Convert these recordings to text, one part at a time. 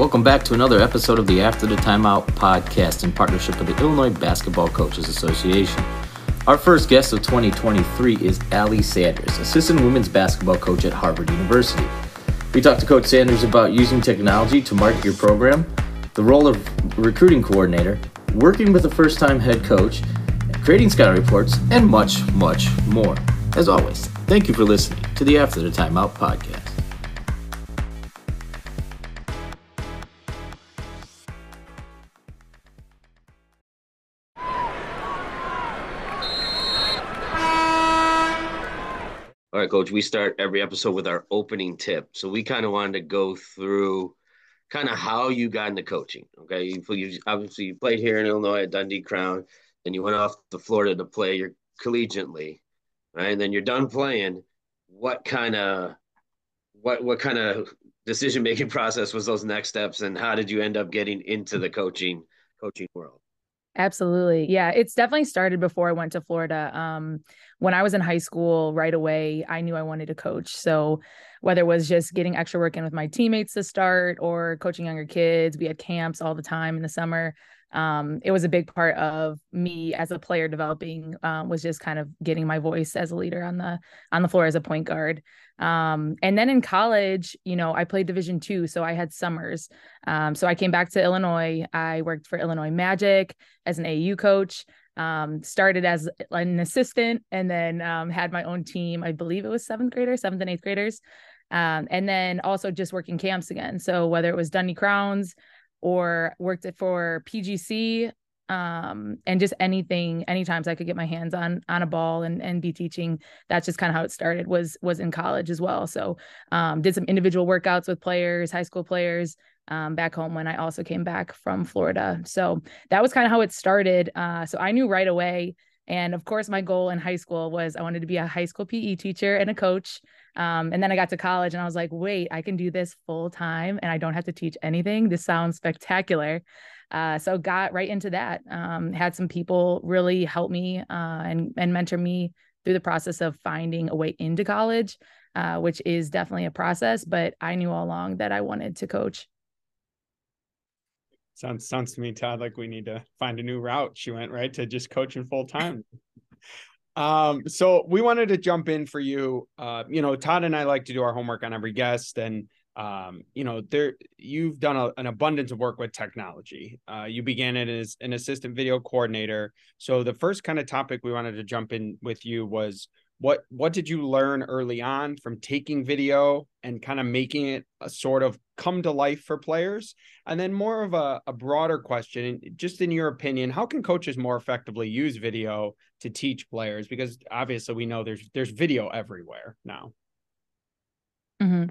Welcome back to another episode of the After the Timeout podcast in partnership with the Illinois Basketball Coaches Association. Our first guest of 2023 is Allie Sanders, assistant women's basketball coach at Harvard University. We talked to Coach Sanders about using technology to market your program, the role of recruiting coordinator, working with a first time head coach, creating scouting reports, and much, much more. As always, thank you for listening to the After the Timeout podcast. Coach, we start every episode with our opening tip. So we kind of wanted to go through kind of how you got into coaching. Okay. You, you obviously you played here in Illinois at Dundee Crown, then you went off to Florida to play your collegiately, right? And then you're done playing. What kind of what what kind of decision making process was those next steps and how did you end up getting into the coaching coaching world? Absolutely. Yeah, it's definitely started before I went to Florida. Um, when I was in high school, right away, I knew I wanted to coach. So, whether it was just getting extra work in with my teammates to start or coaching younger kids, we had camps all the time in the summer. Um, it was a big part of me as a player developing um, was just kind of getting my voice as a leader on the on the floor as a point guard. Um, and then in college, you know, I played Division two, so I had summers. Um, so I came back to Illinois. I worked for Illinois Magic as an AU coach. Um, started as an assistant and then um, had my own team. I believe it was seventh graders, seventh and eighth graders. Um, and then also just working camps again. So whether it was Dundee Crowns or worked it for PGC, um, and just anything, any times I could get my hands on on a ball and and be teaching. That's just kind of how it started. Was was in college as well. So um, did some individual workouts with players, high school players. Um, back home when I also came back from Florida. So that was kind of how it started. Uh, so I knew right away. And of course, my goal in high school was I wanted to be a high school PE teacher and a coach. Um, and then I got to college and I was like, wait, I can do this full time and I don't have to teach anything. This sounds spectacular. Uh, so got right into that. Um, had some people really help me uh, and and mentor me through the process of finding a way into college, uh, which is definitely a process. But I knew all along that I wanted to coach. Sounds sounds to me, Todd, like we need to find a new route. She went right to just coaching full time. um, so we wanted to jump in for you. Uh, you know, Todd and I like to do our homework on every guest, and um, you know, there you've done a, an abundance of work with technology. Uh, you began it as an assistant video coordinator. So the first kind of topic we wanted to jump in with you was what what did you learn early on from taking video and kind of making it a sort of come to life for players and then more of a, a broader question just in your opinion how can coaches more effectively use video to teach players because obviously we know there's there's video everywhere now mm-hmm.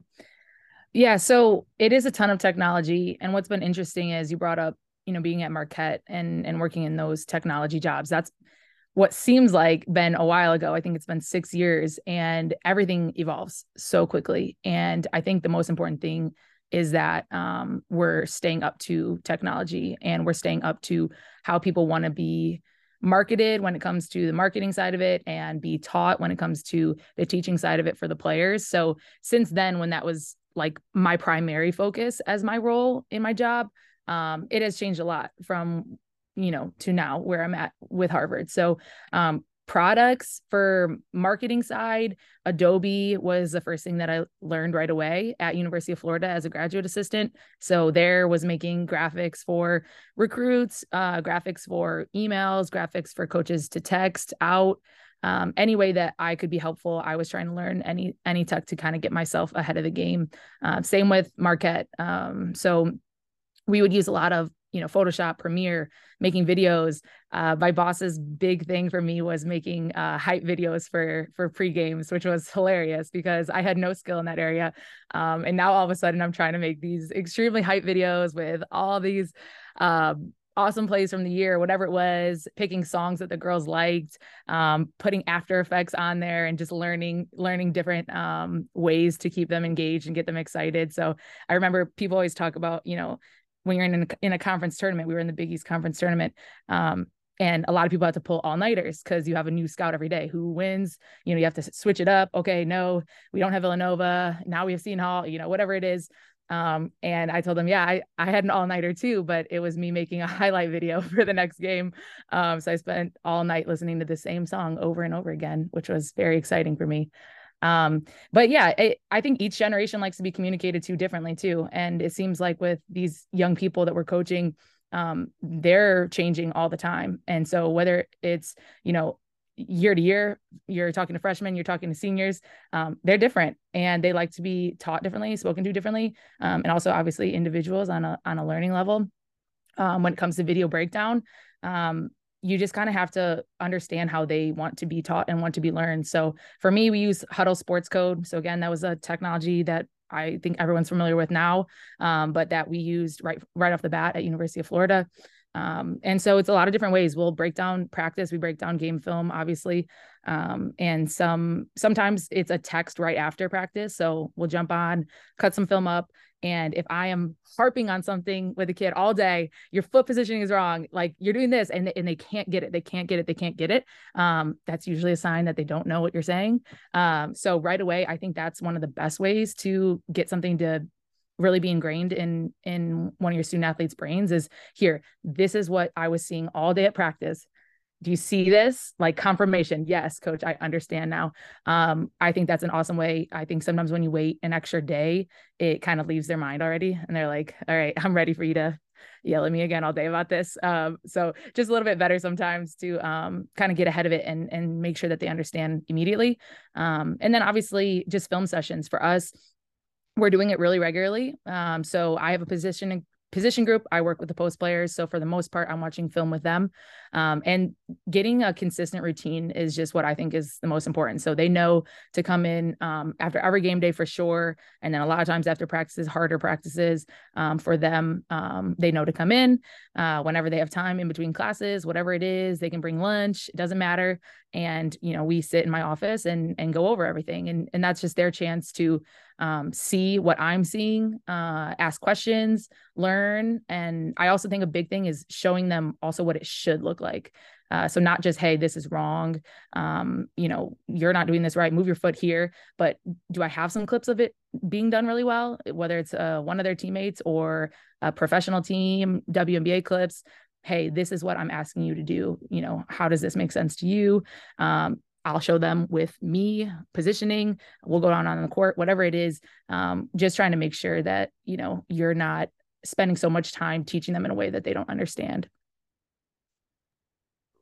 Yeah, so it is a ton of technology. And what's been interesting is you brought up, you know, being at Marquette and and working in those technology jobs. That's what seems like been a while ago. I think it's been six years and everything evolves so quickly. And I think the most important thing is that um, we're staying up to technology and we're staying up to how people want to be marketed when it comes to the marketing side of it and be taught when it comes to the teaching side of it for the players. So since then, when that was like my primary focus as my role in my job um, it has changed a lot from you know to now where i'm at with harvard so um, products for marketing side adobe was the first thing that i learned right away at university of florida as a graduate assistant so there was making graphics for recruits uh, graphics for emails graphics for coaches to text out um, any way that I could be helpful, I was trying to learn any any tech to kind of get myself ahead of the game. Uh, same with Marquette. Um, so we would use a lot of you know Photoshop, Premiere, making videos. Uh, my boss's big thing for me was making uh, hype videos for for pre games, which was hilarious because I had no skill in that area. Um, and now all of a sudden, I'm trying to make these extremely hype videos with all these um, awesome plays from the year, whatever it was, picking songs that the girls liked, um, putting After Effects on there, and just learning learning different um, ways to keep them engaged and get them excited. So I remember people always talk about, you know, when you're in a, in a conference tournament, we were in the Big East conference tournament. Um, and a lot of people have to pull all nighters because you have a new scout every day who wins. You know, you have to switch it up. Okay, no, we don't have Villanova. Now we have Seton Hall, you know, whatever it is Um, and I told them, yeah, I, I had an all nighter too, but it was me making a highlight video for the next game. Um, so I spent all night listening to the same song over and over again, which was very exciting for me. Um, but yeah, it, I think each generation likes to be communicated to differently too. And it seems like with these young people that we're coaching, um, they're changing all the time. And so whether it's, you know, year to year, you're talking to freshmen, you're talking to seniors, um, they're different and they like to be taught differently, spoken to differently. Um, and also obviously individuals on a, on a learning level. Um, when it comes to video breakdown, um, you just kind of have to understand how they want to be taught and want to be learned. So for me, we use Hudl Sportscode. So again, that was a technology that I think everyone's familiar with now, um, but that we used right right off the bat at University of Florida. Um, and so it's a lot of different ways. We'll break down practice, we break down game film, obviously. Um, and some sometimes it's a text right after practice. So we'll jump on, cut some film up. And if I am harping on something with a kid all day, your foot positioning is wrong, like you're doing this and, and they can't get it, they can't get it, they can't get it. Um, that's usually a sign that they don't know what you're saying. Um, so right away, I think that's one of the best ways to get something to really be ingrained in in one of your student athletes brains is here this is what i was seeing all day at practice do you see this? Like confirmation yes coach i understand now. Um i think that's an awesome way. I think sometimes when you wait an extra day it kind of leaves their mind already and they're like all right i'm ready for you to yell at me again all day about this. Um so just a little bit better sometimes to um kind of get ahead of it and and make sure that they understand immediately. Um and then obviously just film sessions. For us we're doing it really regularly. Um, so I have a position position group. I work with the post players. So for the most part, I'm watching film with them. Um, and getting a consistent routine is just what I think is the most important. So they know to come in um, after every game day for sure. And then a lot of times after practices, harder practices um, for them, um, they know to come in uh, whenever they have time in between classes, whatever it is, they can bring lunch, it doesn't matter. And, you know, we sit in my office and, and go over everything. And, and that's just their chance to um, see what I'm seeing, uh, ask questions, learn. And I also think a big thing is showing them also what it should look like. Uh, so not just hey this is wrong um, you know you're not doing this right move your foot here but do i have some clips of it being done really well whether it's uh, one of their teammates or a professional team WNBA clips hey this is what i'm asking you to do you know how does this make sense to you um, I'll show them with me positioning. We'll go down on the court, whatever it is. Um, just trying to make sure that you know you're not spending so much time teaching them in a way that they don't understand.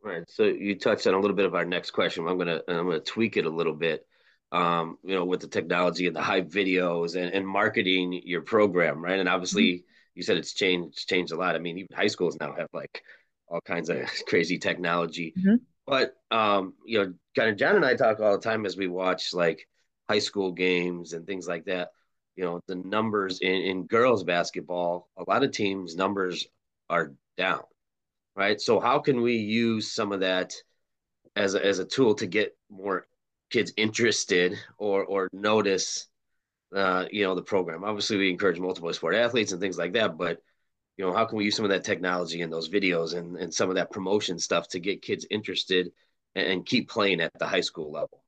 Right. So you touched on a little bit of our next question. I'm gonna I'm gonna tweak it a little bit. Um, you know, with the technology and the hype videos and, and marketing your program, right? And obviously, mm-hmm. You said it's changed changed a lot. I mean, even high schools now have like all kinds of crazy technology. Mm-hmm. But um, you know, kind of John and I talk all the time as we watch like high school games and things like that. You know, the numbers in, in girls basketball, a lot of teams' numbers are down, right? So how can we use some of that as a, as a tool to get more kids interested or or notice uh, you know the program? Obviously, we encourage multiple sport athletes and things like that, but you know, how can we use some of that technology in those videos and, and some of that promotion stuff to get kids interested and, and keep playing at the high school level?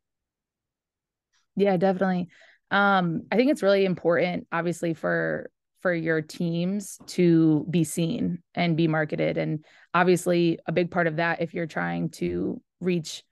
Yeah, definitely. Um, I think it's really important, obviously, for for your teams to be seen and be marketed. And obviously, a big part of that, if you're trying to reach,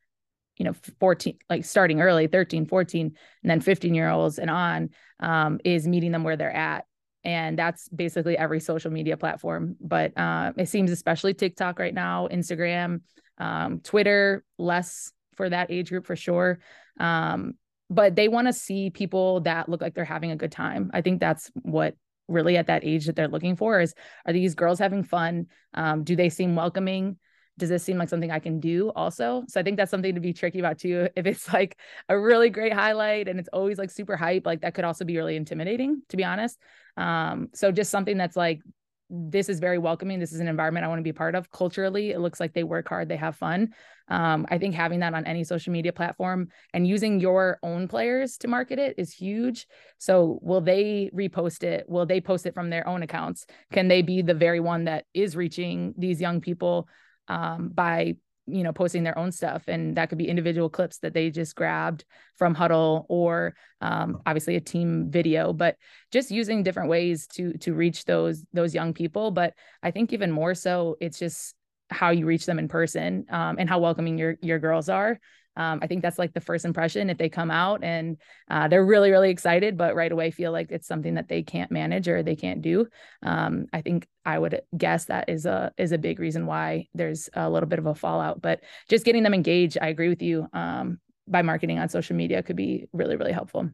you know, 14, like starting early, 13, 14, and then 15 year olds and on, um, is meeting them where they're at. And that's basically every social media platform. But uh, it seems especially tiktok right now instagram um, twitter less for that age group for sure. Um, but they want to see people that look like they're having a good time. I think that's what really at that age that they're looking for is are these girls having fun? Um, do they seem welcoming does this seem like something I can do also? So I think that's something to be tricky about too. If it's like a really great highlight and it's always like super hype, like that could also be really intimidating, to be honest. Um, so just something that's like, this is very welcoming. This is an environment I want to be part of. Culturally, it looks like they work hard, they have fun. Um, I think having that on any social media platform and using your own players to market it is huge. So, will they repost it? Will they post it from their own accounts? Can they be the very one that is reaching these young people? Um, by you know posting their own stuff. And that could be individual clips that they just grabbed from Hudl or um, obviously a team video but just using different ways to to reach those those young people. But i think even more so it's just how you reach them in person um, and how welcoming your your girls are um, I think that's like the first impression if they come out and uh, they're really, really excited, but right away feel like it's something that they can't manage or they can't do. Um, I think I would guess that is a is a big reason why there's a little bit of a fallout. But just getting them engaged, I agree with you. Um, by marketing on social media could be really, really helpful.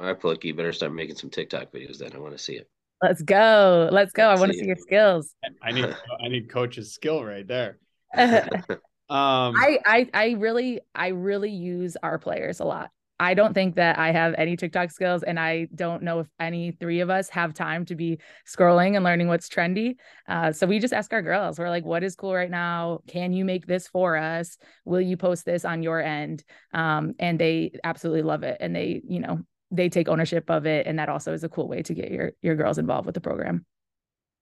I feel like you better start making some TikTok videos. Then I want to see it. Let's go. Let's go. Let's I want to see your skills. I need I need coach's skill right there. Um, I, I I really I really use our players a lot. I don't think that I have any TikTok skills, and I don't know if any three of us have time to be scrolling and learning what's trendy. Uh, so we just ask our girls, we're like, "What is cool right now? Can you make this for us? Will you post this on your end?" Um, and they absolutely love it, and they, you know, they take ownership of it, and that also is a cool way to get your your girls involved with the program.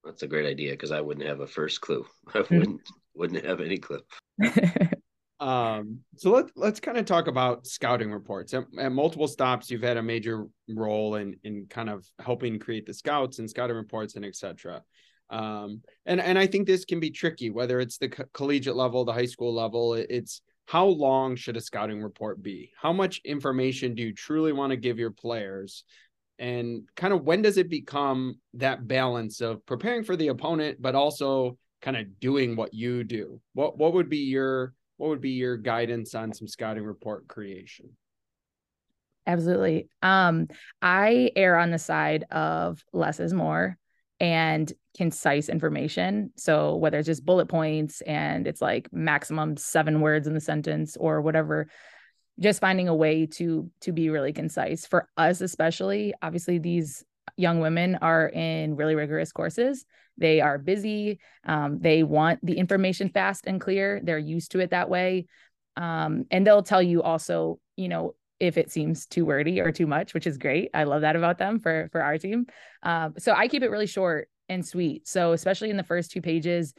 That's a great idea because I wouldn't have a first clue. I mm-hmm. wouldn't wouldn't have any clue. um, so let let's kind of talk about scouting reports. At, at, multiple stops, you've had a major role in in kind of helping create the scouts and scouting reports and etc. Um, and and I think this can be tricky, whether it's the co- collegiate level, the high school level. It's how long should a scouting report be? How much information do you truly want to give your players? And kind of when does it become that balance of preparing for the opponent, but also kind of doing what you do. What what would be your what would be your guidance on some scouting report creation? Absolutely. Um i err on the side of less is more and concise information. So whether it's just bullet points and it's like maximum 7 words in the sentence or whatever just finding a way to to be really concise. For us especially obviously these young women are in really rigorous courses they are busy. Um, they want the information fast and clear. They're used to it that way. Um, and they'll tell you also, you know, if it seems too wordy or too much, which is great. I love that about them for for our team. Um, so I keep it really short and sweet. So especially in the first two pages,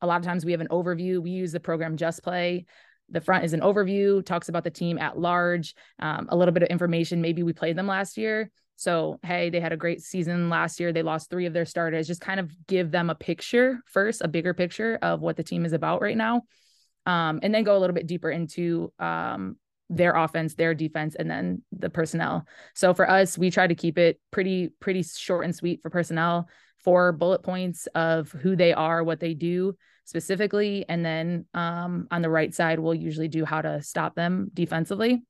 a lot of times we have an overview. We use the program JustPlay. The front is an overview, talks about the team at large, um, a little bit of information. Maybe we played them last year. So, hey, they had a great season last year. They lost three of their starters. Just kind of give them a picture first, a bigger picture of what the team is about right now. Um, and then go a little bit deeper into um, their offense, their defense, and then the personnel. So for us, we try to keep it pretty, pretty short and sweet for personnel, four bullet points of who they are, what they do specifically. And then um, on the right side, we'll usually do how to stop them defensively.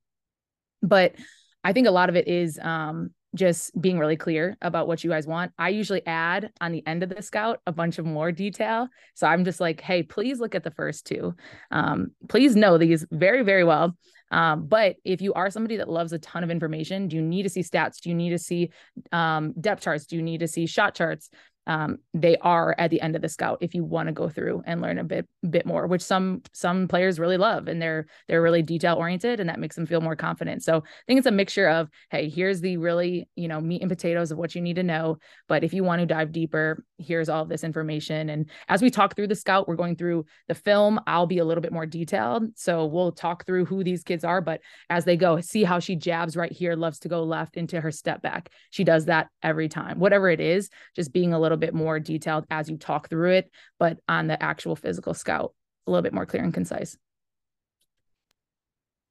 But I think a lot of it is um, just being really clear about what you guys want. I usually add on the end of the scout a bunch of more detail. So I'm just like, hey, please look at the first two. Um, please know these very, very well. Um, but if you are somebody that loves a ton of information, do you need to see stats? Do you need to see um, depth charts? Do you need to see shot charts? Um, they are at the end of the scout if you want to go through and learn a bit bit more which some some players really love and they're they're really detail oriented and that makes them feel more confident. So i think it's a mixture of hey here's the really you know meat and potatoes of what you need to know but if you want to dive deeper here's all this information. And as we talk through the scout we're going through the film i'll be a little bit more detailed. So we'll talk through who these kids are but as they go see how she jabs right here loves to go left into her step back. She does that every time. Whatever it is just being a little little bit more detailed as you talk through it, but on the actual physical scout, a little bit more clear and concise.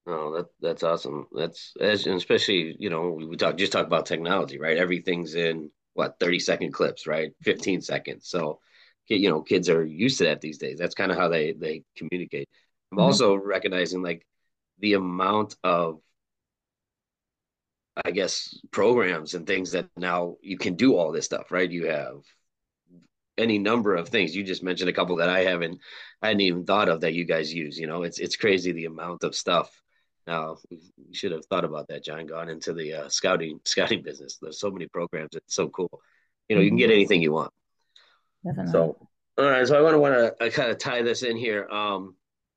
Oh, that that's awesome. That's as especially you know we talk just talk about technology, right? Everything's in what thirty second clips, right? Fifteen seconds. So, you know, kids are used to that these days. That's kind of how they they communicate. I'm mm-hmm. also recognizing like the amount of I guess programs and things that now you can do all this stuff, right? You have any number of things. You just mentioned a couple that I haven't I hadn't even thought of that you guys use. You know, it's it's crazy the amount of stuff. Now we should have thought about that, John. Gone into the uh, scouting scouting business. There's so many programs. It's so cool. You know, you can get mm-hmm. anything you want. Definitely. So all right, so I want to want to kind of tie this in here. Um,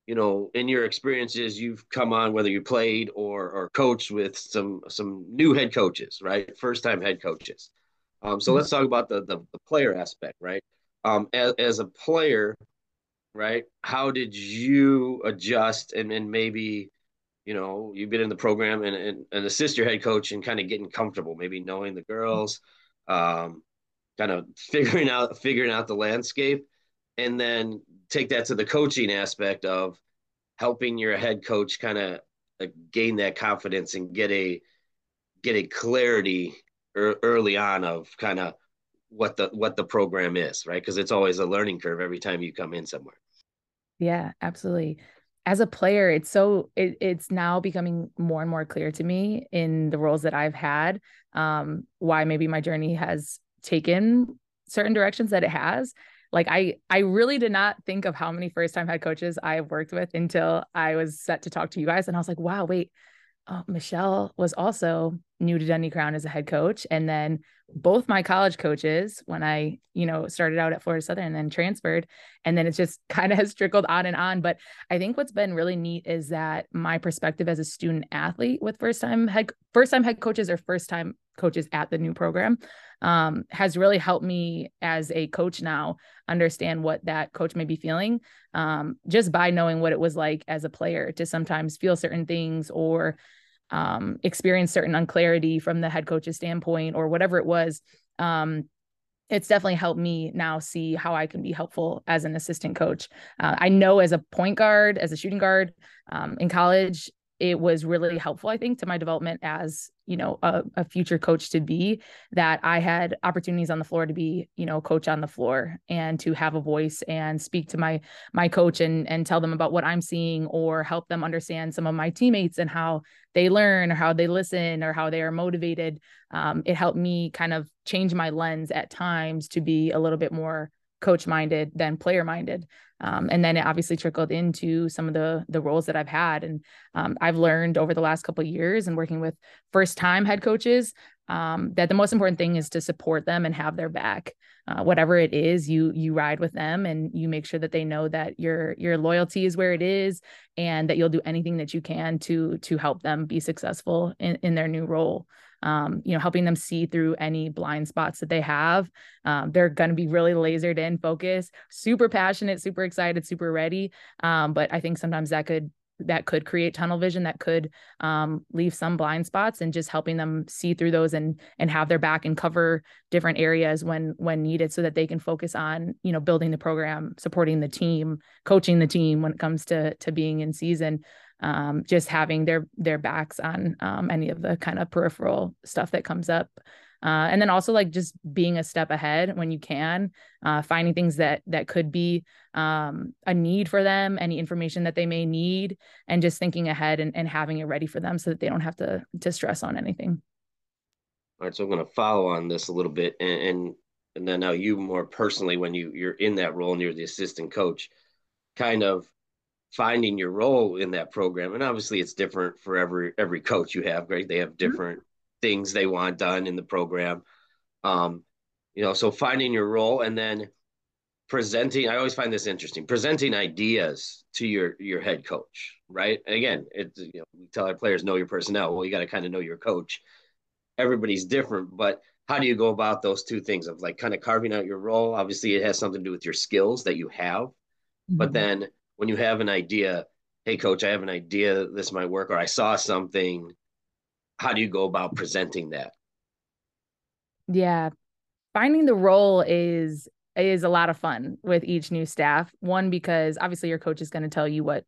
you know, in your experiences, you've come on whether you played or or coached with some some new head coaches, right? First time head coaches. Um, so let's talk about the, the, the player aspect, right? Um, as, as a player, right? How did you adjust and, and maybe, you know, you've been in the program and, and, and assist your head coach and kind of getting comfortable, maybe knowing the girls, um, kind of figuring out figuring out the landscape, and then take that to the coaching aspect of helping your head coach kind of gain that confidence and get a get a clarity early on of kind of what the what the program is right? Because it's always a learning curve every time you come in somewhere. Yeah absolutely. As a player it's so it, it's now becoming more and more clear to me in the roles that i've had um why maybe my journey has taken certain directions that it has like i i really did not think of how many first time head coaches i have worked with until i was set to talk to you guys and i was like wow wait uh, Michelle was also new to Dundee Crown as a head coach. And then both my college coaches, when I, you know, started out at Florida Southern and then transferred, and then it's just kind of has trickled on and on. But I think what's been really neat is that my perspective as a student athlete with first time head first time head coaches or first time coaches at the new program um, has really helped me as a coach now understand what that coach may be feeling um, just by knowing what it was like as a player to sometimes feel certain things or um, experience certain unclarity from the head coach's standpoint or whatever it was um, it's definitely helped me now see how I can be helpful as an assistant coach. Uh, I know as a point guard, as a shooting guard um, in college, it was really helpful, I think, to my development as, you know, a, a, future coach to be that I had opportunities on the floor to be, you know, coach on the floor and to have a voice and speak to my my coach and and tell them about what I'm seeing or help them understand some of my teammates and how they learn or how they listen or how they are motivated. Um, it helped me kind of change my lens at times to be a little bit more coach minded than player minded um, and then it obviously trickled into some of the the roles that i've had. And um, i've learned over the last couple years and working with first time head coaches um, that the most important thing is to support them and have their back. Uh, whatever it is you you ride with them and you make sure that they know that your your loyalty is where it is and that you'll do anything that you can to to help them be successful in, in their new role um, you know, helping them see through any blind spots that they have. Um, they're going to be really lasered in, focused, super passionate, super excited, super ready. Um, but I think sometimes that could that could create tunnel vision that could um, leave some blind spots and just helping them see through those and and have their back and cover different areas when when needed so that they can focus on you know building the program supporting the team coaching the team when it comes to to being in season um, just having their their backs on um, any of the kind of peripheral stuff that comes up. Uh, and then also like just being a step ahead when you can uh, finding things that that could be um, a need for them any information that they may need and just thinking ahead and, and having it ready for them so that they don't have to to stress on anything. All right so i'm going to follow on this a little bit and, and and then now you more personally when you you're in that role and you're the assistant coach kind of finding your role in that program and obviously it's different for every every coach you have right they have mm-hmm. different mm-hmm. things they want done in the program um you know so finding your role and then presenting i always find this interesting presenting ideas to your your head coach right and again it's you know we tell our players know your personnel well you got to kind of know your coach everybody's different but how do you go about those two things of like kind of carving out your role obviously it has something to do with your skills that you have mm-hmm. but then when you have an idea, hey coach, I have an idea this might work, or I saw something, how do you go about presenting that? Yeah. Finding the role is is a lot of fun with each new staff. One because obviously your coach is going to tell you what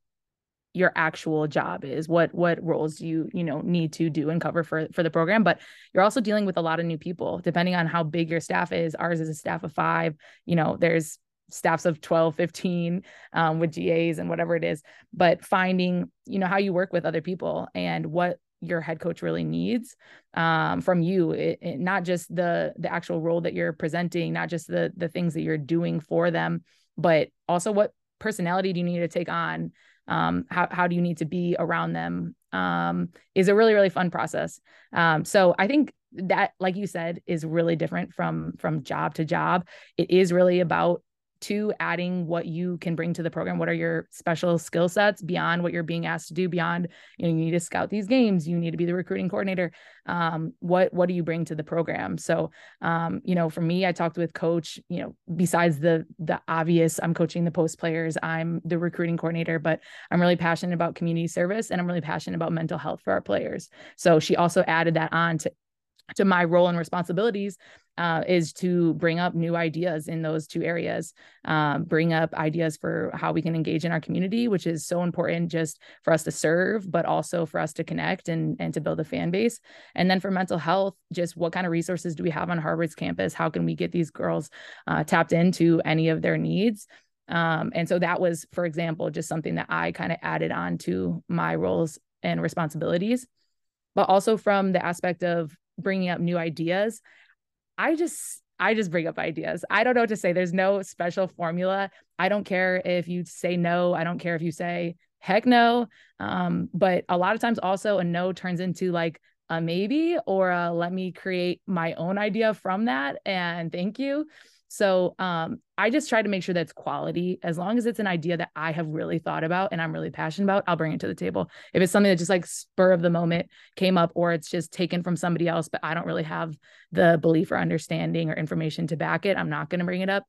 your actual job is what what roles you you know need to do and cover for for the program but you're also dealing with a lot of new people depending on how big your staff is ours is a staff of 5 you know there's staffs of 12 15 um, with gas and whatever it is but finding you know how you work with other people and what your head coach really needs um, from you it, it, not just the the actual role that you're presenting not just the the things that you're doing for them but also what personality do you need to take on? Um, how, how do you need to be around them? Um, is a really really fun process. Um, so i think that like you said is really different from from job to job. It is really about two adding what you can bring to the program. What are your special skill sets beyond what you're being asked to do beyond you know you need to scout these games you need to be the recruiting coordinator. Um, what what do you bring to the program? So um, you know for me i talked with coach you know besides the the obvious i'm coaching the post players i'm the recruiting coordinator but i'm really passionate about community service and i'm really passionate about mental health for our players. So she also added that on to to my role and responsibilities uh, is to bring up new ideas in those two areas, um, bring up ideas for how we can engage in our community, which is so important just for us to serve, but also for us to connect and, and to build a fan base. And then for mental health, just what kind of resources do we have on Harvard's campus? How can we get these girls uh, tapped into any of their needs? Um, and so that was, for example, just something that I kind of added on to my roles and responsibilities. But also from the aspect of bringing up new ideas i just i just bring up ideas. I don't know what to say. There's no special formula. I don't care if you say no. I don't care if you say heck no. Um, but a lot of times also a no turns into like a maybe or a, let me create my own idea from that and thank you so um, I just try to make sure that's quality. As long as it's an idea that I have really thought about and I'm really passionate about, I'll bring it to the table. If it's something that just like spur of the moment came up, or it's just taken from somebody else, but I don't really have the belief or understanding or information to back it, I'm not going to bring it up.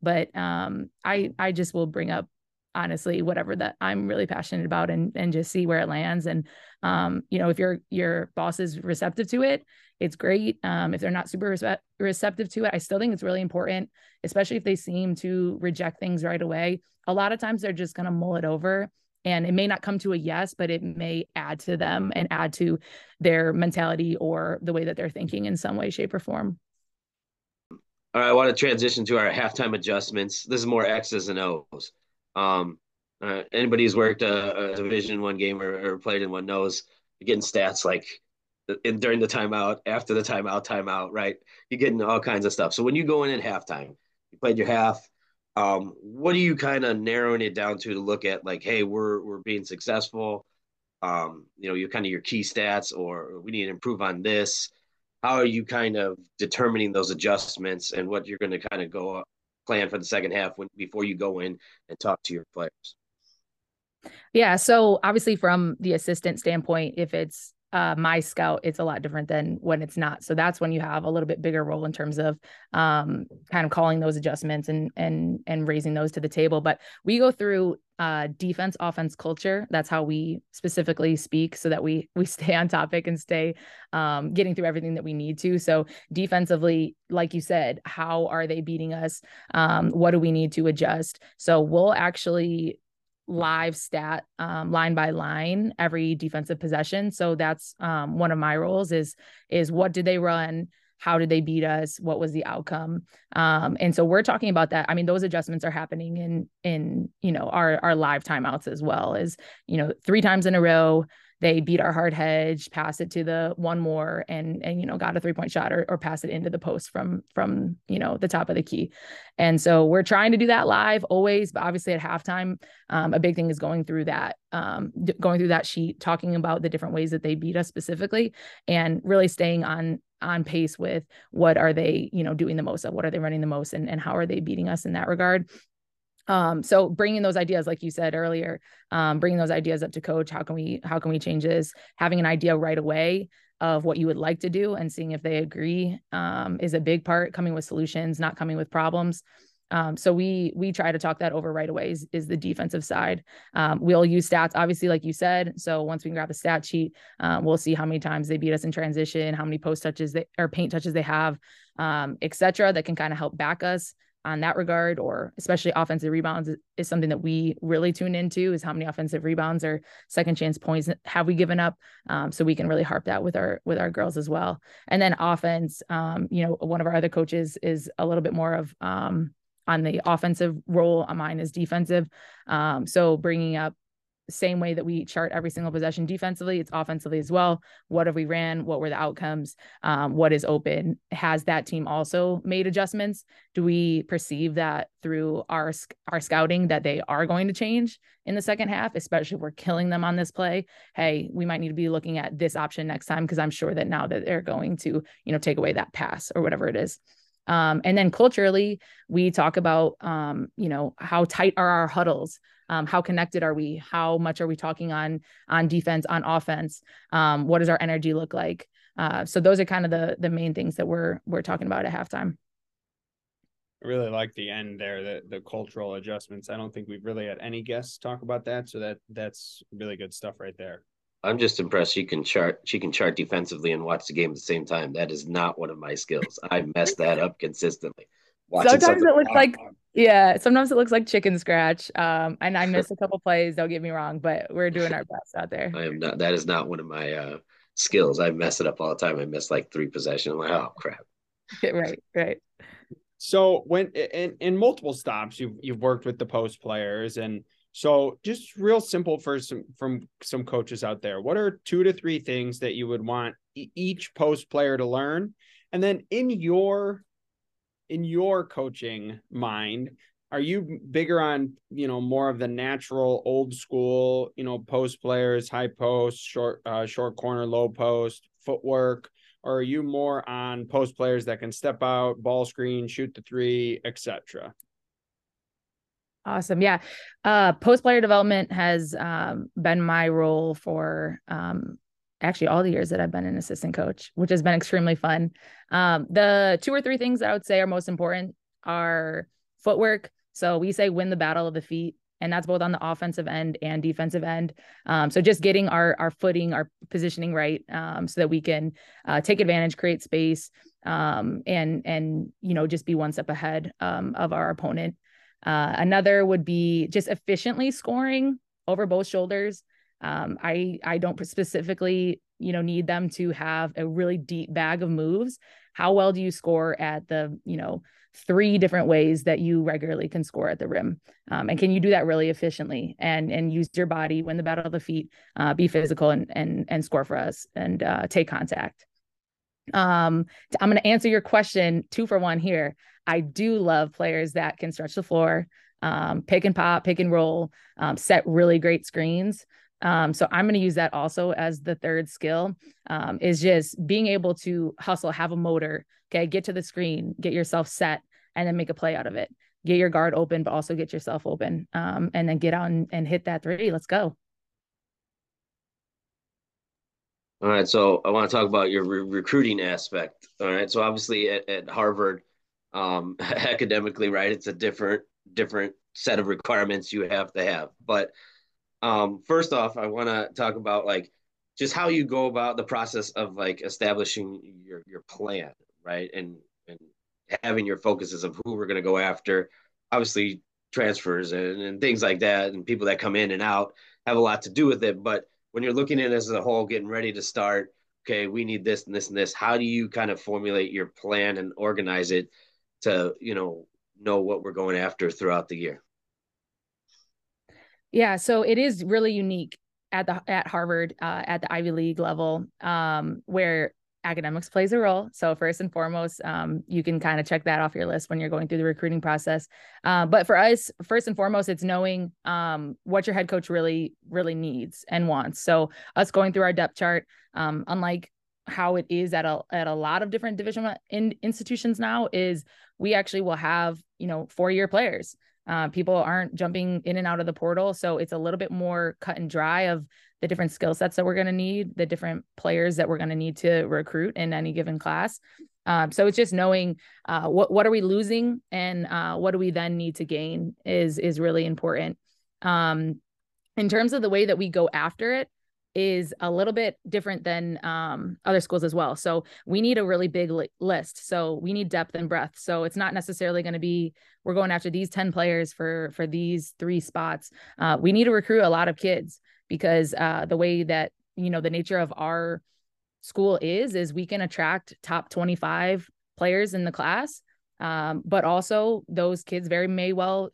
But um, I I just will bring up honestly whatever that I'm really passionate about and and just see where it lands. And um, you know, if your your boss is receptive to it, it's great. Um, if they're not super receptive to it, I still think it's really important, especially if they seem to reject things right away. A lot of times they're just going to mull it over and it may not come to a yes, but it may add to them and add to their mentality or the way that they're thinking in some way, shape, or form. All right, I want to transition to our halftime adjustments. This is more X's and O's. Um, uh, anybody who's worked a, a Division One game or, or, played in one knows getting stats like in during the timeout, after the timeout, timeout, right? You're getting all kinds of stuff. So when you go in at halftime, you played your half. Um, what are you kind of narrowing it down to to look at like, hey, we're we're being successful. Um, you know, you're kind of your key stats, or we need to improve on this. How are you kind of determining those adjustments and what you're going to kind of go plan for the second half when before you go in and talk to your players? Yeah. So obviously, from the assistant standpoint, if it's uh, my scout, it's a lot different than when it's not. So that's when you have a little bit bigger role in terms of um, kind of calling those adjustments and and and raising those to the table. But we go through uh, defense, offense, culture. That's how we specifically speak, so that we we stay on topic and stay um, getting through everything that we need to. So defensively, like you said, how are they beating us? Um, what do we need to adjust? So we'll actually live stat um, line by line every defensive possession. So that's um, one of my roles is is what did they run? How did they beat us? What was the outcome? Um, and so we're talking about that. I mean those adjustments are happening in in you know our our live timeouts as well as you know three times in a row they beat our hard hedge, pass it to the one more, and and you know got a three point shot or, or pass it into the post from from you know the top of the key. And so we're trying to do that live always, but obviously at halftime, um, a big thing is going through that um, going through that sheet, talking about the different ways that they beat us specifically, and really staying on on pace with what are they you know doing the most of what are they running the most and, and how are they beating us in that regard um, so bringing those ideas like you said earlier um, bringing those ideas up to coach how can we how can we change this having an idea right away of what you would like to do and seeing if they agree um, is a big part coming with solutions not coming with problems um, so we we try to talk that over right away is, is the defensive side. Um, we'll use stats, obviously, like you said. So once we grab a stat sheet, um, we'll see how many times they beat us in transition, how many post touches they or paint touches they have, um, etc. That can kind of help back us on that regard, or especially offensive rebounds is, something that we really tune into is how many offensive rebounds or second chance points have we given up. Um, so we can really harp that with our with our girls as well. And then offense, um, you know, one of our other coaches is a little bit more of um, on the offensive role. Mine is defensive. Um, so bringing up same way that we chart every single possession defensively, it's offensively as well. What have we ran? What were the outcomes? Um, what is open? Has that team also made adjustments? Do we perceive that through our our scouting that they are going to change in the second half, especially if we're killing them on this play? Hey, we might need to be looking at this option next time because I'm sure that now that they're going to, you know, take away that pass or whatever it is. Um, and then culturally, we talk about, um, you know, how tight are our huddles? Um, how connected are we? How much are we talking on on defense, on offense? Um, what does our energy look like? Uh, so those are kind of the the main things that we're we're talking about at halftime. I really like the end there, the the cultural adjustments. I don't think we've really had any guests talk about that, so that that's really good stuff right there. I'm just impressed she can chart she can chart defensively and watch the game at the same time. That is not one of my skills. I mess that up consistently. Watching sometimes it looks like yeah, sometimes it looks like chicken scratch. Um, and I miss a couple plays. Don't get me wrong, but we're doing our best out there. I am not. That is not one of my uh, skills. I mess it up all the time. I miss like three possessions. I'm like, oh crap. right, right. So when in in multiple stops, you've you've worked with the post players and so just real simple for some from some coaches out there. What are two to three things that you would want each post player to learn? And then in your in your coaching mind, are you bigger on, you know, more of the natural old school, you know, post players, high post, short uh, short corner, low post, footwork, or are you more on post players that can step out, ball screen, shoot the three, etc.? Awesome. Yeah. Uh, post player development has um, been my role for um, actually all the years that I've been an assistant coach, which has been extremely fun. Um, the two or three things that I would say are most important are footwork. So we say win the battle of the feet, and that's both on the offensive end and defensive end. Um, so just getting our our footing, our positioning right, um, so that we can uh, take advantage, create space, um, and and you know just be one step ahead of our opponent. Uh, another would be just efficiently scoring over both shoulders. Um, I I don't specifically you know need them to have a really deep bag of moves. How well do you score at the you know three different ways that you regularly can score at the rim, um, and can you do that really efficiently and and use your body, win the battle of the feet, uh, be physical and and and score for us and uh, take contact. Um, I'm going to answer your question two for one here. I do love players that can stretch the floor, um, pick and pop, pick and roll, um, set really great screens. Um, so I'm going to use that also as the third skill um, is just being able to hustle, have a motor, okay, get to the screen, get yourself set, and then make a play out of it. Get your guard open, but also get yourself open, um, and then get out and, and hit that three. Let's go. All right, so I want to talk about your re- recruiting aspect. All right, so obviously at, at Harvard, um, academically, right, it's a different different set of requirements you have to have. But um, first off, I want to talk about like just how you go about the process of like establishing your your plan, right, and and having your focuses of who we're going to go after. Obviously, transfers and, and things like that, and people that come in and out have a lot to do with it, but when you're looking at it as a whole, getting ready to start, okay, we need this and this and this. How do you kind of formulate your plan and organize it to, you know, know what we're going after throughout the year? Yeah, so it is really unique at the at Harvard uh, at the Ivy League level, um, where academics plays a role. So first and foremost, um, you can kind of check that off your list when you're going through the recruiting process. Uh, but for us, first and foremost, it's knowing um, what your head coach really, really needs and wants. So us going through our depth chart, um, unlike how it is at a at a lot of different division in institutions now, is we actually will have you know four year players. Uh, people aren't jumping in and out of the portal, so it's a little bit more cut and dry of the different skill sets that we're going to need, the different players that we're going to need to recruit in any given class. Um, so it's just knowing uh, what what are we losing and uh, what do we then need to gain is is really important. Um, in terms of the way that we go after it, is a little bit different than um, other schools as well. So we need a really big li- list. So we need depth and breadth. So it's not necessarily going to be we're going after these ten players for for these three spots. Uh, we need to recruit a lot of kids because uh, the way that you know the nature of our school is is we can attract top 25 players in the class um, but also those kids very may well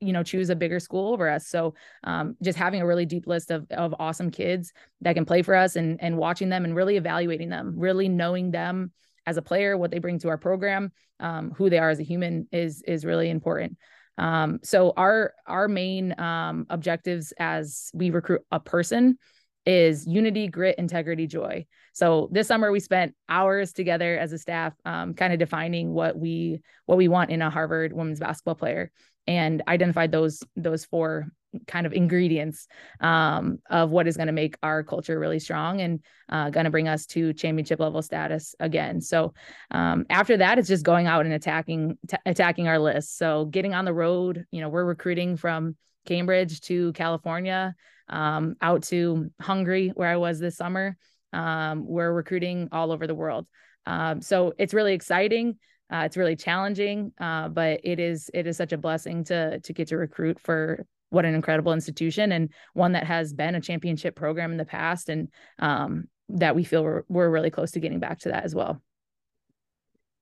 you know choose a bigger school over us. So um, just having a really deep list of, of awesome kids that can play for us and and watching them and really evaluating them really knowing them as a player what they bring to our program um, who they are as a human is is really important um, so our our main um, objectives as we recruit a person is unity, grit, integrity, joy. So this summer we spent hours together as a staff, um, kind of defining what we what we want in a Harvard women's basketball player, and identified those those four kind of ingredients um, of what is going to make our culture really strong and uh, going to bring us to championship level status again. So um, after that, it's just going out and attacking t- attacking our list. So getting on the road, you know, we're recruiting from Cambridge to California, um, out to Hungary, where I was this summer. Um, we're recruiting all over the world. Um, so it's really exciting. Uh, it's really challenging, uh, but it is it is such a blessing to to get to recruit for what an incredible institution and one that has been a championship program in the past, and um, that we feel we're, we're really close to getting back to that as well.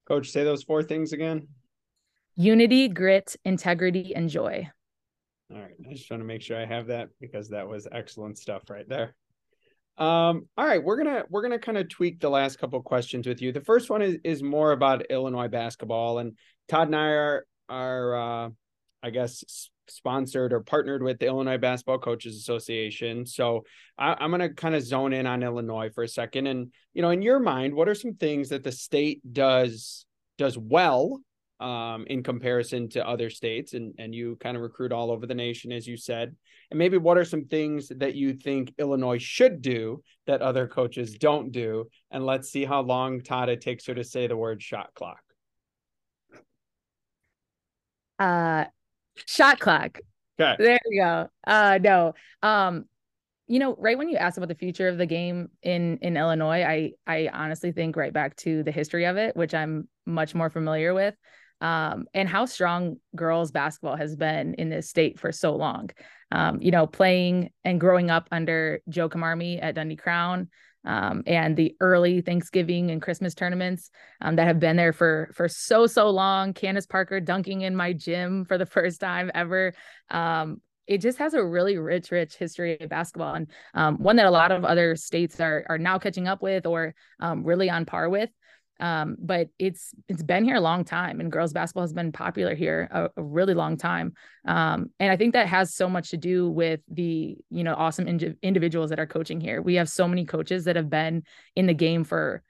Coach, say those four things again. Unity, grit, integrity, and joy. All right. I just want to make sure I have that because that was excellent stuff right there. Um, all right, we're gonna we're gonna kind of tweak the last couple questions with you. The first one is is more about Illinois basketball, and Todd and I are are uh, I guess sponsored or partnered with the Illinois Basketball Coaches Association. So I, I'm gonna kind of zone in on Illinois for a second, and you know, in your mind, what are some things that the state does does well um, in comparison to other states? And and you kind of recruit all over the nation as you said. And maybe what are some things that you think illinois should do that other coaches don't do? And let's see how long it takes her to say the word shot clock. Uh shot clock. Okay. There we go. Uh no um you know right when you asked about the future of the game in in illinois i i honestly think right back to the history of it which i'm much more familiar with um, and how strong girls basketball has been in this state for so long. Um, you know, playing and growing up under Joe Camarmi at Dundee Crown, um, and the early Thanksgiving and Christmas tournaments um, that have been there for for so so long. Candace Parker dunking in my gym for the first time ever. Um, it just has a really rich, rich history of basketball, and um, one that a lot of other states are are now catching up with or um, really on par with. Um, but it's it's been here a long time, and girls basketball has been popular here a, a really long time. Um, and I think that has so much to do with the you know awesome ind- individuals that are coaching here. We have so many coaches that have been in the game for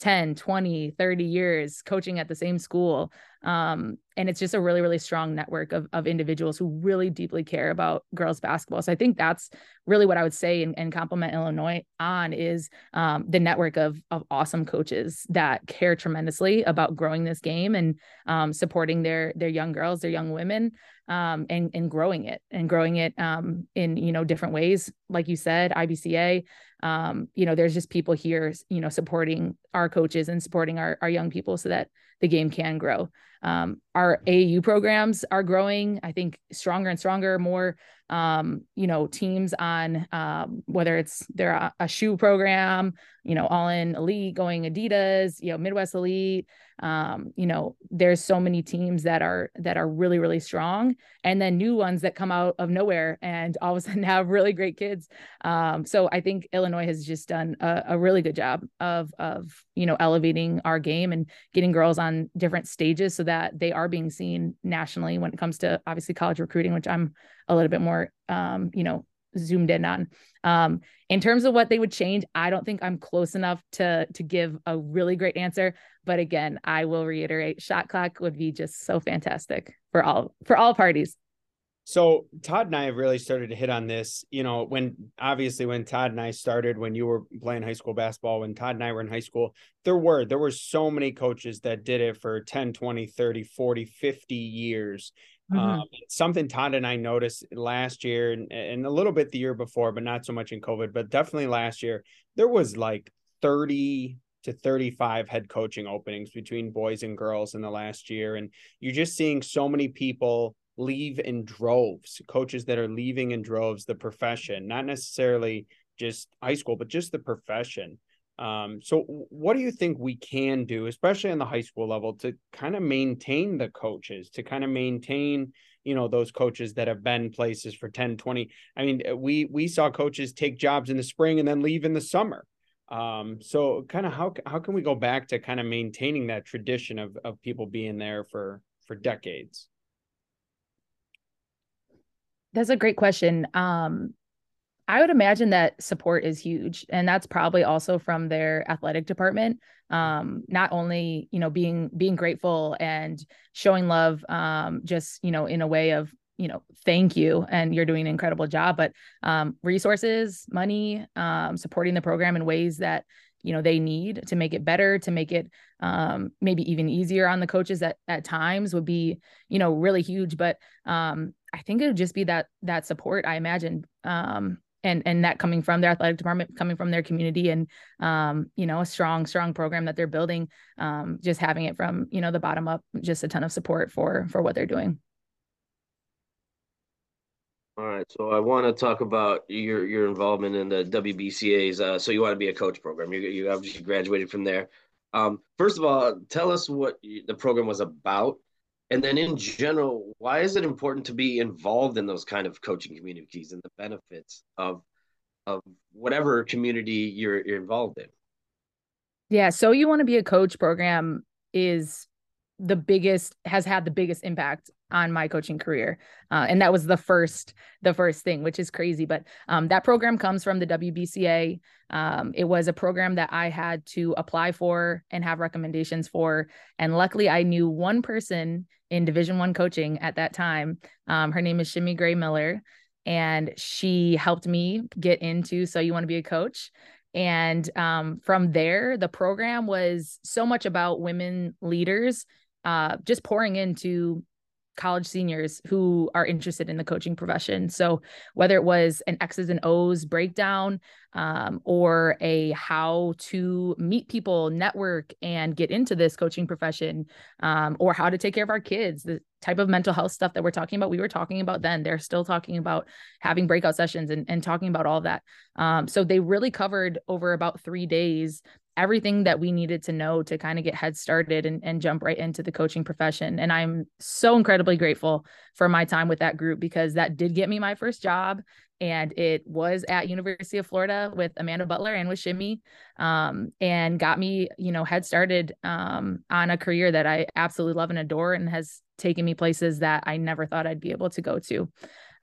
10 20 30 years coaching at the same school um, and it's just a really really strong network of, of individuals who really deeply care about girls basketball. So i think that's really what i would say and, and compliment illinois on is um, the network of of awesome coaches that care tremendously about growing this game and um, supporting their their young girls their young women um, and and growing it and growing it um, in you know different ways. Like you said ibca um, you know, there's just people here, you know, supporting our coaches and supporting our, our young people so that the game can grow. Um, our AAU programs are growing, I think, stronger and stronger, more, um, you know, teams on um, whether it's their a, a shoe program, you know, all in elite going Adidas, you know, Midwest Elite, um, you know there's so many teams that are that are really really strong and then new ones that come out of nowhere and all of a sudden have really great kids. Um, so i think illinois has just done a, a, really good job of of you know elevating our game and getting girls on different stages so that they are being seen nationally when it comes to obviously college recruiting which i'm a little bit more um, you know zoomed in on. Um, in terms of what they would change, I don't think I'm close enough to to give a really great answer. But again, I will reiterate, shot clock would be just so fantastic for all for all parties. So Todd and I have really started to hit on this, you know, when obviously when Todd and I started, when you were playing high school basketball, when Todd and I were in high school, there were, there were so many coaches that did it for 10, 20, 30, 40, 50 years. Mm-hmm. Um, something Todd and I noticed last year and, and a little bit the year before, but not so much in COVID, but definitely last year, there was like 30 to 35 head coaching openings between boys and girls in the last year. And you're just seeing so many people leave in droves, coaches that are leaving in droves the profession, not necessarily just high school, but just the profession. Um, so what do you think we can do, especially on the high school level, to kind of maintain the coaches, to kind of maintain, you know, those coaches that have been places for 10, 20. I mean, uh, we we saw coaches take jobs in the spring and then leave in the summer. Um, so kind of how how can we go back to kind of maintaining that tradition of of people being there for for decades? That's a great question. Um, I would imagine that support is huge, and that's probably also from their athletic department. Um, not only you know being being grateful and showing love, um, just you know in a way of you know thank you and you're doing an incredible job, but um, resources, money, um, supporting the program in ways that you know they need to make it better to make it um, maybe even easier on the coaches at, at times would be you know really huge but um, i think it would just be that that support i imagine um, and and that coming from their athletic department coming from their community and um, you know a strong strong program that they're building um, just having it from you know the bottom up just a ton of support for for what they're doing. All right so i want to talk about your your involvement in the wbca's uh, so you want to be a coach program. You, you obviously graduated from there. Um, first of all tell us what the program was about and then in general why is it important to be involved in those kind of coaching communities and the benefits of of whatever community you're, you're involved in? Yeah so you want to be a coach program is the biggest has had the biggest impact on my coaching career. Uh, and that was the first the first thing which is crazy but um, that program comes from the wbca um, it was a program that i had to apply for and have recommendations for. And luckily i knew one person in division one coaching at that time. Um, her name is shimmy gray miller and she helped me get into so you want to be a coach. And um, from there the program was so much about women leaders uh, just pouring into college seniors who are interested in the coaching profession. So whether it was an X's and O's breakdown um, or a how to meet people, network, and get into this coaching profession, um, or how to take care of our kids, the type of mental health stuff that we're talking about, we were talking about then. They're still talking about having breakout sessions and, and talking about all that. Um, so they really covered over about three days everything that we needed to know to kind of get head started and, and jump right into the coaching profession. And I'm so incredibly grateful for my time with that group because that did get me my first job. And it was at University of Florida with Amanda Butler and with Shimmy, um, and got me, you know, head started um, on a career that I absolutely love and adore, and has taken me places that I never thought I'd be able to go to.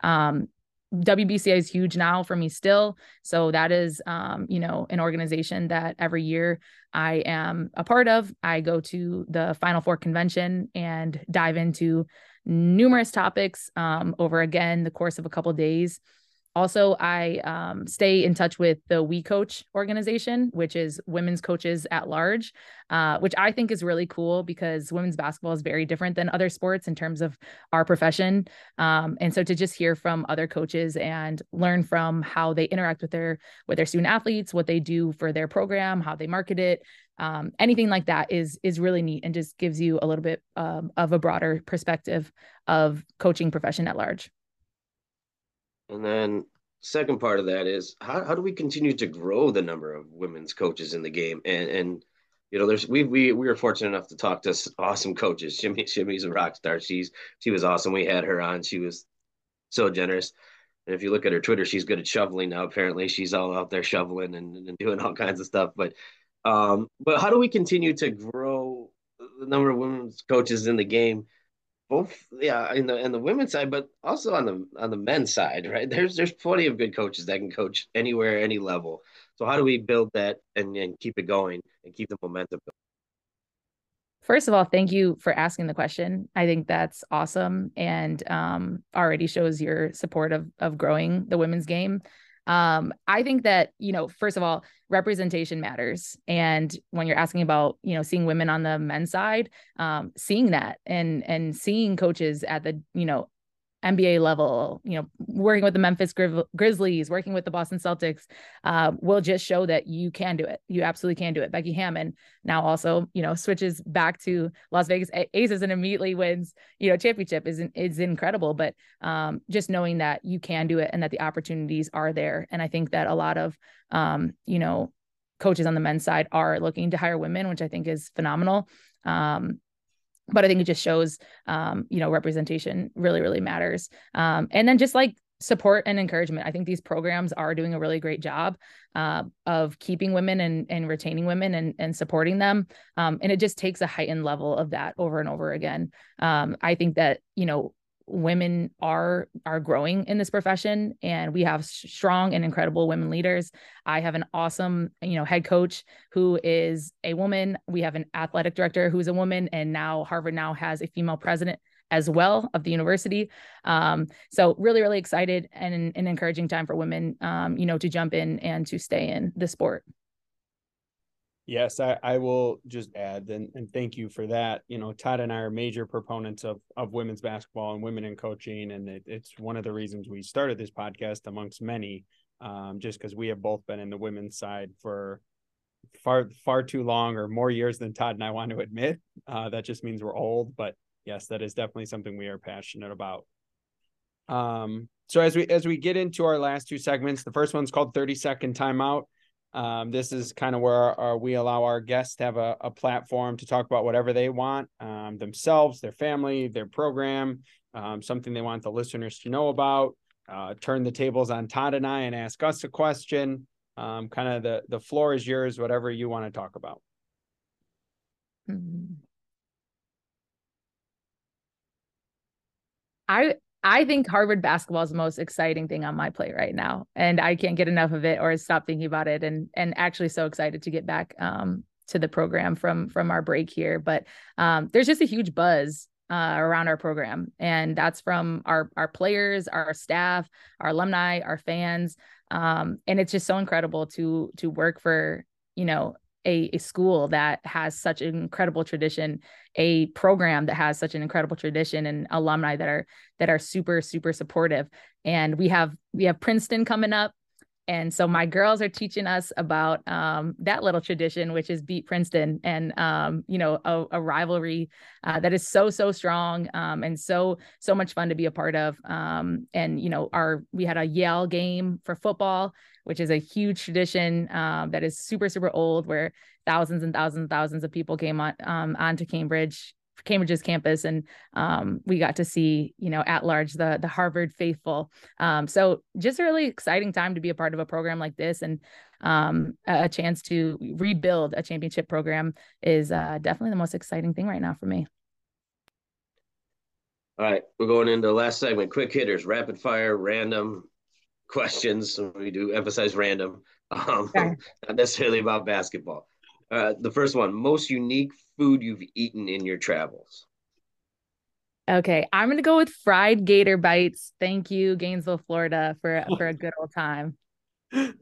Um, WBCA is huge now for me still. So that is, um, you know, an organization that every year I am a part of. I go to the Final Four convention and dive into numerous topics um, over again the course of a couple of days. Also, I um, stay in touch with the We Coach organization, which is women's coaches at large, uh, which I think is really cool because women's basketball is very different than other sports in terms of our profession. Um, and so to just hear from other coaches and learn from how they interact with their with their student athletes, what they do for their program, how they market it, um, anything like that is is really neat and just gives you a little bit um, of a broader perspective of coaching profession at large. And then second part of that is how, how do we continue to grow the number of women's coaches in the game? And and you know, there's we we we were fortunate enough to talk to awesome coaches. Shimmy Shimmy's a rock star. She's she was awesome. We had her on. She was so generous. And if you look at her Twitter, she's good at shoveling now. Apparently, she's all out there shoveling and, and doing all kinds of stuff. But um, but how do we continue to grow the number of women's coaches in the game both yeah in the in the women's side but also on the on the men's side right there's there's plenty of good coaches that can coach anywhere any level so how do we build that and, and keep it going and keep the momentum going? First of all, thank you for asking the question. I think that's awesome and um, already shows your support of of growing the women's game. Um, I think that, you know, first of all, representation matters. And when you're asking about, you know, seeing women on the men's side, um, seeing that and and seeing coaches at the, you know, NBA level, you know, working with the Memphis Grizzlies, working with the Boston Celtics, uh, will just show that you can do it. You absolutely can do it. Becky Hammon now also, you know, switches back to Las Vegas Aces and immediately wins, you know, championship is is incredible. But um, just knowing that you can do it and that the opportunities are there, and I think that a lot of, um, you know, coaches on the men's side are looking to hire women, which I think is phenomenal. Um, but I think it just shows, um, you know, representation really, really matters. Um, and then just like support and encouragement. I think these programs are doing a really great job uh, of keeping women and, and retaining women and, and supporting them. Um, and it just takes a heightened level of that over and over again. Um, I think that, you know, women are are growing in this profession and we have strong and incredible women leaders. I have an awesome you know head coach who is a woman. We have an athletic director who's a woman and now harvard now has a female president as well of the university. Um, so really really excited and an encouraging time for women um, you know to jump in and to stay in the sport Yes, I, I will just add and, and thank you for that. You know, Todd and I are major proponents of of women's basketball and women in coaching, and it, it's one of the reasons we started this podcast amongst many, um, just because we have both been in the women's side for far far too long or more years than Todd and I want to admit. Uh, that just means we're old, but yes, that is definitely something we are passionate about. Um, so as we as we get into our last two segments, the first one's called 30 second timeout. Um, this is kind of where our, our, we allow our guests to have a, a, platform to talk about whatever they want um, themselves, their family, their program, um, something they want the listeners to know about. Uh, turn the tables on Todd and I and ask us a question. Um, kind of the the floor is yours, whatever you want to talk about. Mm-hmm. I I think Harvard basketball is the most exciting thing on my plate right now, and I can't get enough of it or stop thinking about it. And and actually, so excited to get back um, to the program from from our break here. But um, there's just a huge buzz uh, around our program, and that's from our our players, our staff, our alumni, our fans, um, and it's just so incredible to to work for you know a, a school that has such an incredible tradition, a program that has such an incredible tradition and alumni that are that are super, super supportive. And we have we have Princeton coming up. And so my girls are teaching us about um, that little tradition, which is beat Princeton, and um, you know a, a rivalry uh, that is so so strong um, and so so much fun to be a part of. Um, and you know our we had a Yale game for football, which is a huge tradition um, that is super super old, where thousands and thousands and thousands of people came on um, onto Cambridge Cambridge's campus, and um, we got to see, you know, at large the the Harvard faithful. Um, so just a really exciting time to be a part of a program like this, and um, a chance to rebuild a championship program is uh, definitely the most exciting thing right now for me. All right, we're going into the last segment. Quick hitters, rapid fire, random questions. We do emphasize random, um, okay. not necessarily about basketball. Uh, the first one, most unique food you've eaten in your travels? Okay, I'm gonna go with fried gator bites. Thank you, Gainesville, Florida, for for a good old time.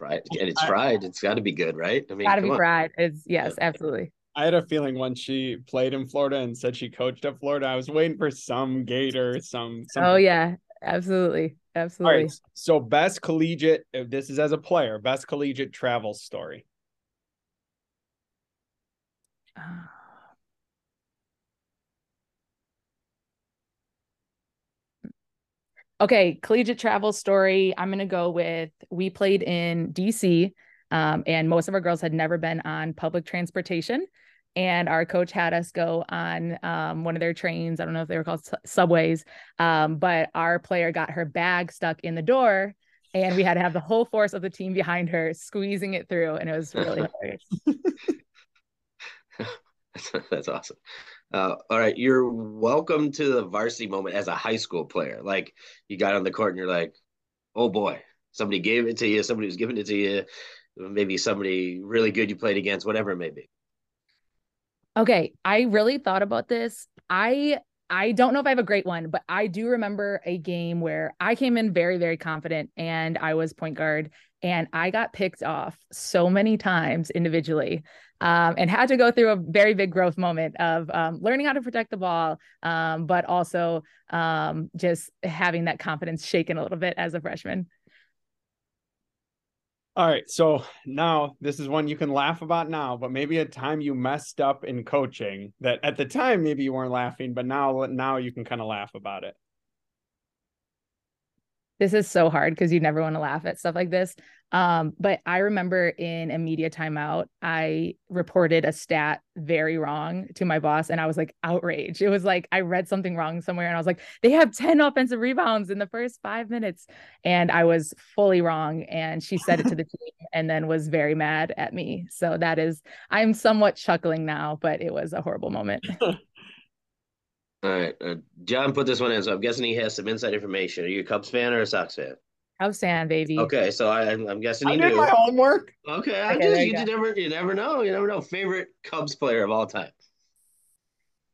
Right, and it's fried. It's got to be good, right? I mean, got to be on. fried. It's yes, absolutely. I had a feeling when she played in Florida and said she coached at Florida, I was waiting for some gator, some. Something. Oh yeah, absolutely, absolutely. All right, so best collegiate. This is as a player, best collegiate travel story. Okay, collegiate travel story. I'm gonna go with we played in DC, um, and most of our girls had never been on public transportation. And our coach had us go on um, one of their trains. I don't know if they were called subways, um, but our player got her bag stuck in the door, and we had to have the whole force of the team behind her squeezing it through, and it was really hilarious. That's awesome. Uh, all right, you're welcome to the varsity moment as a high school player. Like you got on the court and you're like, oh boy, somebody gave it to you. Somebody was giving it to you. Maybe somebody really good you played against, whatever it may be. Okay, I really thought about this. I I don't know if I have a great one, but I do remember a game where I came in very, very confident and I was point guard and I got picked off so many times individually um, and had to go through a very big growth moment of um, learning how to protect the ball, um, but also um, just having that confidence shaken a little bit as a freshman. All right. So now this is one you can laugh about now, but maybe a time you messed up in coaching that at the time maybe you weren't laughing, but now now you can kind of laugh about it. This is so hard because you never want to laugh at stuff like this. Um, but I remember in a media timeout, I reported a stat very wrong to my boss, and I was like outraged. It was like I read something wrong somewhere, and I was like, they have 10 offensive rebounds in the first five minutes. And I was fully wrong. And she said it to the team and then was very mad at me. So that is, I'm somewhat chuckling now, but it was a horrible moment. All right. Uh, John put this one in, so I'm guessing he has some inside information. Are you a Cubs fan or a Sox fan? Cubs fan, baby. Okay, so I, I'm guessing I he did knew. my homework. Okay, I Okay, just you, you never you never know. You never know. Favorite Cubs player of all time.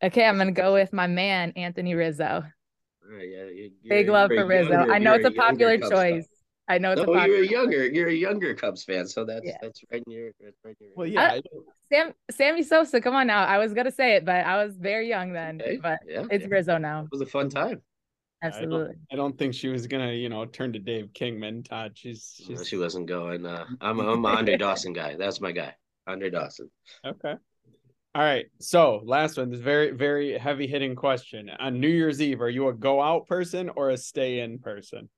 Okay, I'm gonna go with my man Anthony Rizzo. All right, yeah, you- Big you're- love for Rizzo. younger- I know it's a popular choice. fan. Choice. I know it's No, a popular. you're a younger, you're a younger Cubs fan, so that's Yeah. that's right in your that's right in your. Well, yeah. I don't- Sam Sammy Sosa. Come on now. I was gonna say it, but I was very young then. Okay, But yeah, it's yeah. Rizzo now. It was a fun time. I don't- Absolutely. I don't think she was gonna, you know, turn to Dave Kingman. Todd, she's No, she's she wasn't going. Uh, I'm I'm an Andre Dawson guy. That's my guy, Andre Dawson. okay. All right. So last one, this very very heavy hitting question. On New Year's Eve, are you a go out person or a stay in person?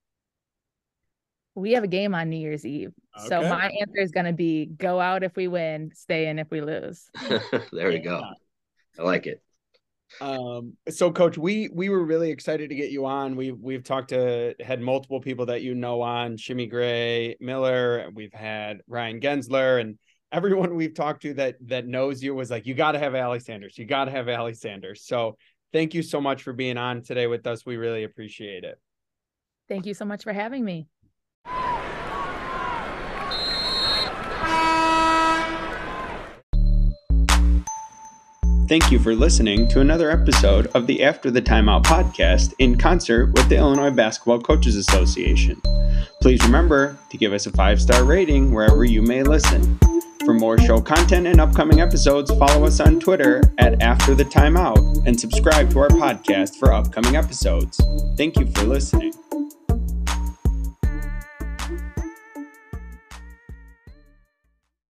We have a game on New Year's Eve. So my answer is gonna be go out if we win, stay in if we lose. there we go. I like it. Um, so coach, we we were really excited to get you on. We've we've talked to had multiple people that you know on Shimmy Gray Miller. We've had Ryan Gensler and everyone we've talked to that that knows you was like, you got to have Allie Sanders. You got to have Allie Sanders. So thank you so much for being on today with us. We really appreciate it. Thank you so much for having me. Thank you for listening to another episode of the After the Timeout podcast in concert with the Illinois Basketball Coaches Association. Please remember to give us a five star rating wherever you may listen. For more show content and upcoming episodes, follow us on Twitter at After the Timeout and subscribe to our podcast for upcoming episodes. Thank you for listening.